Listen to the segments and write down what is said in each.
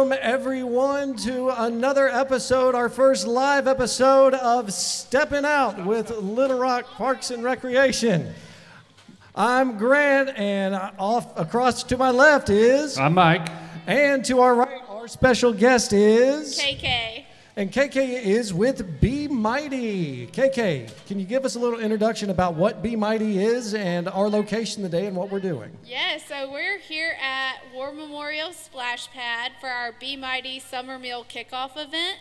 Welcome, everyone, to another episode, our first live episode of Stepping Out with Little Rock Parks and Recreation. I'm Grant, and off across to my left is. I'm Mike. And to our right, our special guest is. KK. And KK is with Be Mighty. KK, can you give us a little introduction about what Be Mighty is and our location today and what we're doing? Yeah, so we're here at War Memorial Splash Pad for our Be Mighty Summer Meal Kickoff event.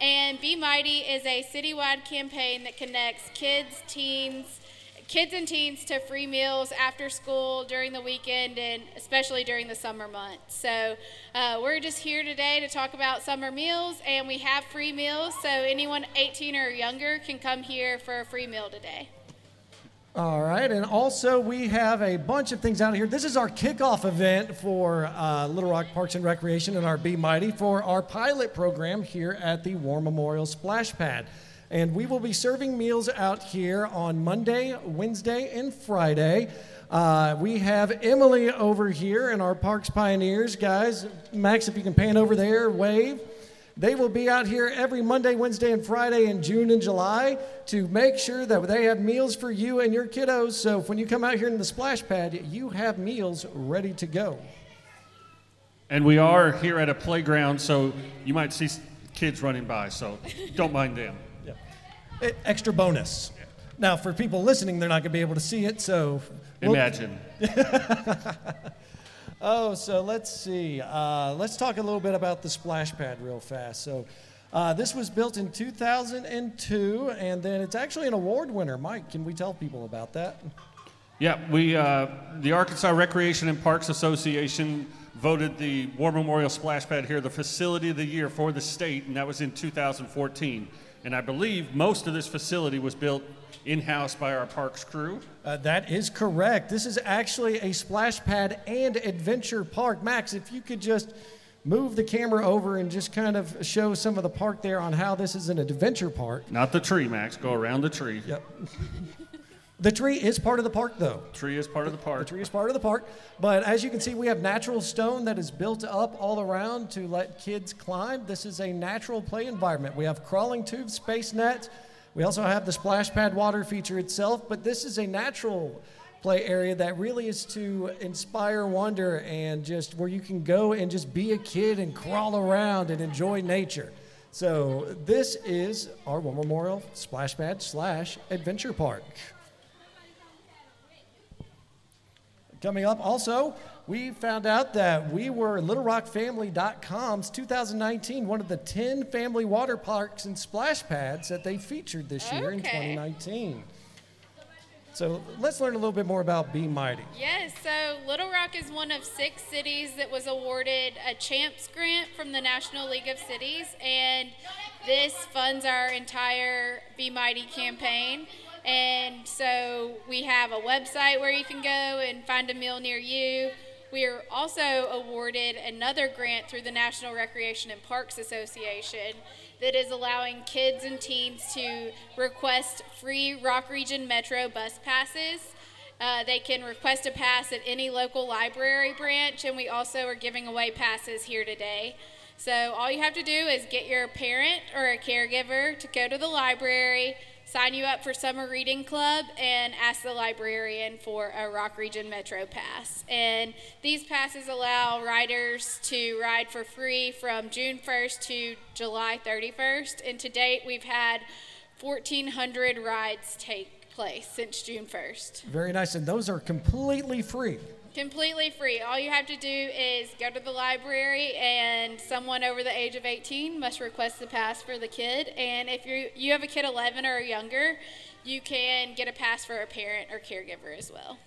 And Be Mighty is a citywide campaign that connects kids, teens, kids and teens to free meals after school, during the weekend, and especially during the summer months. So uh, we're just here today to talk about summer meals, and we have free meals. So anyone 18 or younger can come here for a free meal today. All right, and also we have a bunch of things out here. This is our kickoff event for uh, Little Rock Parks and Recreation and our Be Mighty for our pilot program here at the War Memorial Splash Pad. And we will be serving meals out here on Monday, Wednesday, and Friday. Uh, we have Emily over here and our Parks Pioneers guys. Max, if you can pan over there, wave. They will be out here every Monday, Wednesday, and Friday in June and July to make sure that they have meals for you and your kiddos. So when you come out here in the splash pad, you have meals ready to go. And we are here at a playground, so you might see kids running by, so don't mind them extra bonus. Now, for people listening, they're not going to be able to see it, so. We'll... Imagine. oh, so let's see. Uh, let's talk a little bit about the splash pad real fast. So, uh, this was built in 2002, and then it's actually an award winner. Mike, can we tell people about that? Yeah, we uh, the Arkansas Recreation and Parks Association voted the War Memorial Splash Pad here the facility of the year for the state, and that was in 2014. And I believe most of this facility was built in house by our parks crew. Uh, that is correct. This is actually a splash pad and adventure park. Max, if you could just move the camera over and just kind of show some of the park there on how this is an adventure park. Not the tree, Max. Go around the tree. Yep. The tree is part of the park, though. Tree is part of the park. The tree is part of the park. But as you can see, we have natural stone that is built up all around to let kids climb. This is a natural play environment. We have crawling tubes, space nets. We also have the splash pad water feature itself, but this is a natural play area that really is to inspire wonder and just where you can go and just be a kid and crawl around and enjoy nature. So this is our War Memorial Splash Pad slash Adventure Park. Coming up also, we found out that we were LittleRockFamily.com's 2019 one of the 10 family water parks and splash pads that they featured this year in 2019. So let's learn a little bit more about Be Mighty. Yes, so Little Rock is one of six cities that was awarded a CHAMPS grant from the National League of Cities, and this funds our entire Be Mighty campaign. And so we have a website where you can go and find a meal near you. We are also awarded another grant through the National Recreation and Parks Association that is allowing kids and teens to request free Rock Region Metro bus passes. Uh, they can request a pass at any local library branch, and we also are giving away passes here today. So all you have to do is get your parent or a caregiver to go to the library sign you up for summer reading club and ask the librarian for a rock region metro pass. And these passes allow riders to ride for free from june 1st to july 31st and to date we've had 1400 rides take place since june 1st very nice. And those are completely free Completely free. All you have to do is go to the library, and someone over the age of 18 must request the pass for the kid. And if you you have a kid 11 or younger, you can get a pass for a parent or caregiver as well.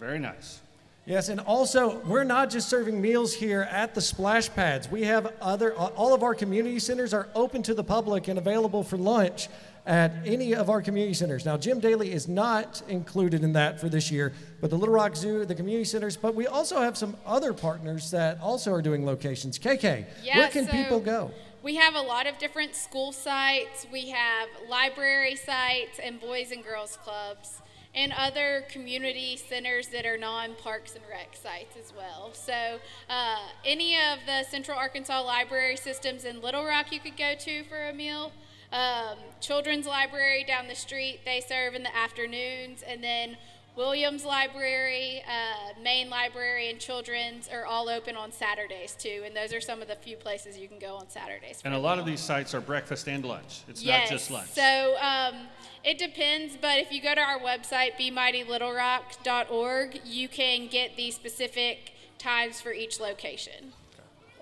Very nice. Yes, and also we're not just serving meals here at the splash pads. We have other all of our community centers are open to the public and available for lunch at any of our community centers. Now, Jim Dailey is not included in that for this year, but the Little Rock Zoo, the community centers, but we also have some other partners that also are doing locations. KK, yeah, where can so people go? We have a lot of different school sites, we have library sites, and boys and girls clubs. And other community centers that are non parks and rec sites as well. So, uh, any of the Central Arkansas library systems in Little Rock you could go to for a meal. Um, Children's Library down the street, they serve in the afternoons, and then Williams Library, uh, Main Library, and Children's are all open on Saturdays too, and those are some of the few places you can go on Saturdays. And a lot of these sites are breakfast and lunch. It's yes. not just lunch. So um, it depends, but if you go to our website, bemightylittlerock.org, you can get the specific times for each location.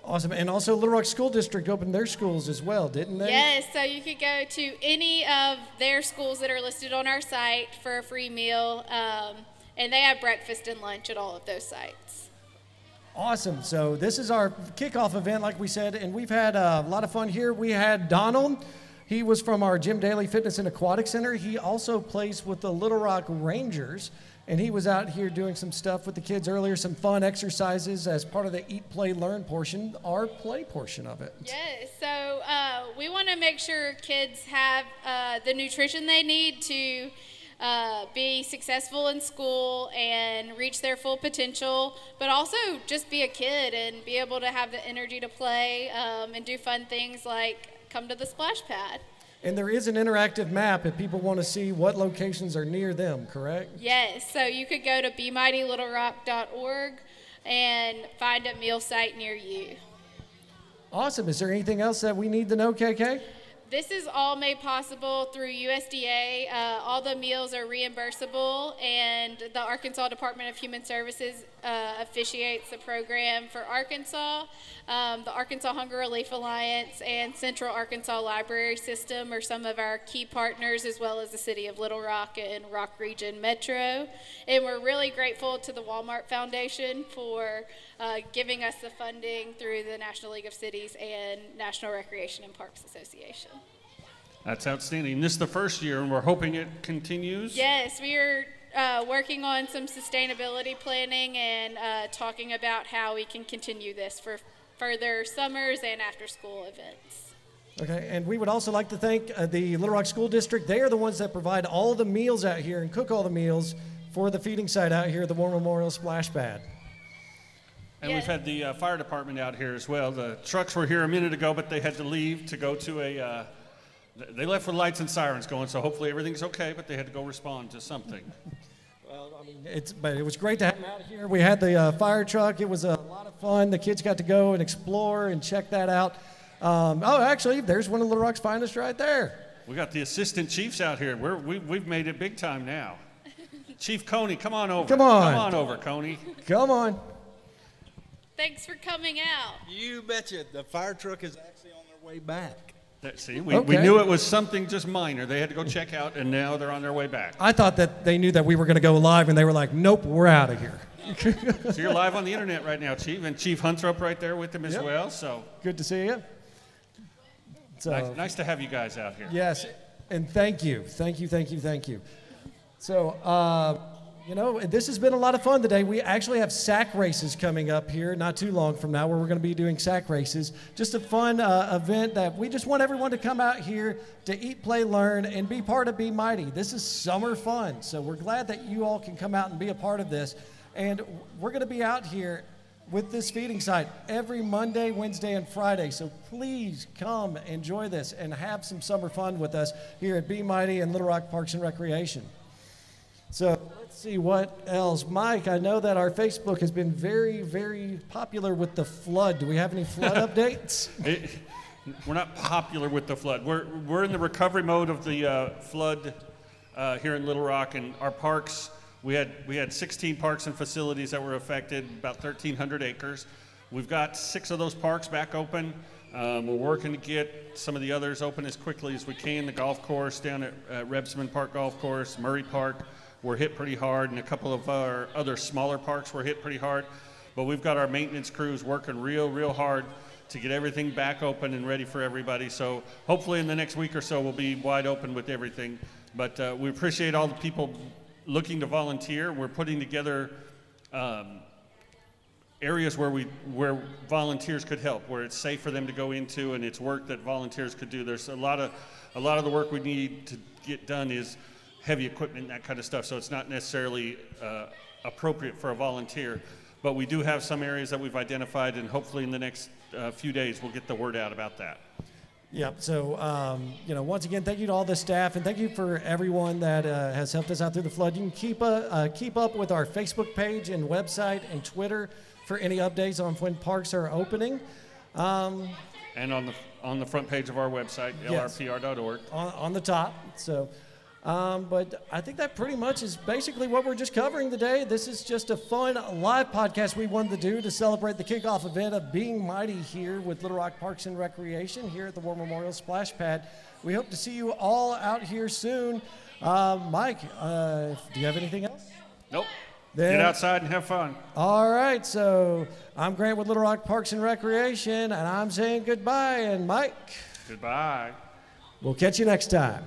Awesome. And also, Little Rock School District opened their schools as well, didn't they? Yes, so you could go to any of their schools that are listed on our site for a free meal, um, and they have breakfast and lunch at all of those sites. Awesome. So, this is our kickoff event, like we said, and we've had a lot of fun here. We had Donald. He was from our Jim Dailey Fitness and Aquatic Center. He also plays with the Little Rock Rangers and he was out here doing some stuff with the kids earlier, some fun exercises as part of the Eat, Play, Learn portion, our play portion of it. Yes, so uh, we want to make sure kids have uh, the nutrition they need to uh, be successful in school and reach their full potential, but also just be a kid and be able to have the energy to play um, and do fun things like come to the splash pad. And there is an interactive map if people want to see what locations are near them, correct? Yes, so you could go to bemightylittlerock.org and find a meal site near you. Awesome. Is there anything else that we need to know, KK? This is all made possible through USDA. Uh, all the meals are reimbursable, and the Arkansas Department of Human Services uh, officiates the program for Arkansas. Um, the Arkansas Hunger Relief Alliance and Central Arkansas Library System are some of our key partners, as well as the City of Little Rock and Rock Region Metro. And we're really grateful to the Walmart Foundation for uh, giving us the funding through the National League of Cities and National Recreation and Parks Association. That's outstanding. This is the first year, and we're hoping it continues. Yes, we are uh, working on some sustainability planning and uh, talking about how we can continue this for further summers and after school events. Okay, and we would also like to thank uh, the Little Rock School District. They are the ones that provide all the meals out here and cook all the meals for the feeding site out here at the War Memorial Splash Pad. And we've had the uh, fire department out here as well. The trucks were here a minute ago, but they had to leave to go to a. They left with lights and sirens going, so hopefully everything's okay. But they had to go respond to something. well, I mean, it's but it was great to have them out here. We had the uh, fire truck. It was a lot of fun. The kids got to go and explore and check that out. Um, oh, actually, there's one of Little Rock's finest right there. We got the assistant chiefs out here. We're, we, we've made it big time now. Chief Coney, come on over. Come on. Come on over, Coney. Come on. Thanks for coming out. You betcha. The fire truck is actually on their way back. That, see, we, okay. we knew it was something just minor. They had to go check out, and now they're on their way back. I thought that they knew that we were going to go live, and they were like, nope, we're out of here. so you're live on the internet right now, Chief, and Chief Hunthrop right there with him as yep. well. So good to see you. So, nice, nice, to have you guys out here. Yes, and thank you, thank you, thank you, thank you. So. Uh, you know, this has been a lot of fun today. We actually have sack races coming up here not too long from now where we're going to be doing sack races. Just a fun uh, event that we just want everyone to come out here to eat, play, learn, and be part of Be Mighty. This is summer fun. So we're glad that you all can come out and be a part of this. And we're going to be out here with this feeding site every Monday, Wednesday, and Friday. So please come enjoy this and have some summer fun with us here at Be Mighty and Little Rock Parks and Recreation. So let's see what else. Mike, I know that our Facebook has been very, very popular with the flood. Do we have any flood updates? It, we're not popular with the flood. We're, we're in the recovery mode of the uh, flood uh, here in Little Rock, and our parks. We had we had 16 parks and facilities that were affected, about 1,300 acres. We've got six of those parks back open. Um, we're working to get some of the others open as quickly as we can. The golf course down at uh, Rebsamen Park Golf Course, Murray Park were hit pretty hard, and a couple of our other smaller parks were hit pretty hard. But we've got our maintenance crews working real, real hard to get everything back open and ready for everybody. So hopefully in the next week or so we'll be wide open with everything. But uh, we appreciate all the people looking to volunteer. We're putting together um, areas where we where volunteers could help, where it's safe for them to go into, and it's work that volunteers could do. There's a lot of a lot of the work we need to get done is heavy equipment and that kind of stuff. So it's not necessarily uh, appropriate for a volunteer. But we do have some areas that we've identified, and hopefully in the next uh, few days we'll get the word out about that. Yep. So, um, you know, once again, thank you to all the staff, and thank you for everyone that uh, has helped us out through the flood. You can keep uh, uh, keep up with our Facebook page and website and Twitter for any updates on when parks are opening. Um, And on the on the front page of our website, Yes. lrpr.org. on, on the top. So, um, but I think that pretty much is basically what we're just covering today. This is just a fun live podcast we wanted to do to celebrate the kickoff event of Being Mighty here with Little Rock Parks and Recreation here at the War Memorial Splash Pad. We hope to see you all out here soon. Uh, Mike, uh, do you have anything else? Nope. Then- Get outside and have fun. All right, so I'm Grant with Little Rock Parks and Recreation, and I'm saying goodbye. And Mike, Goodbye. we'll catch you next time.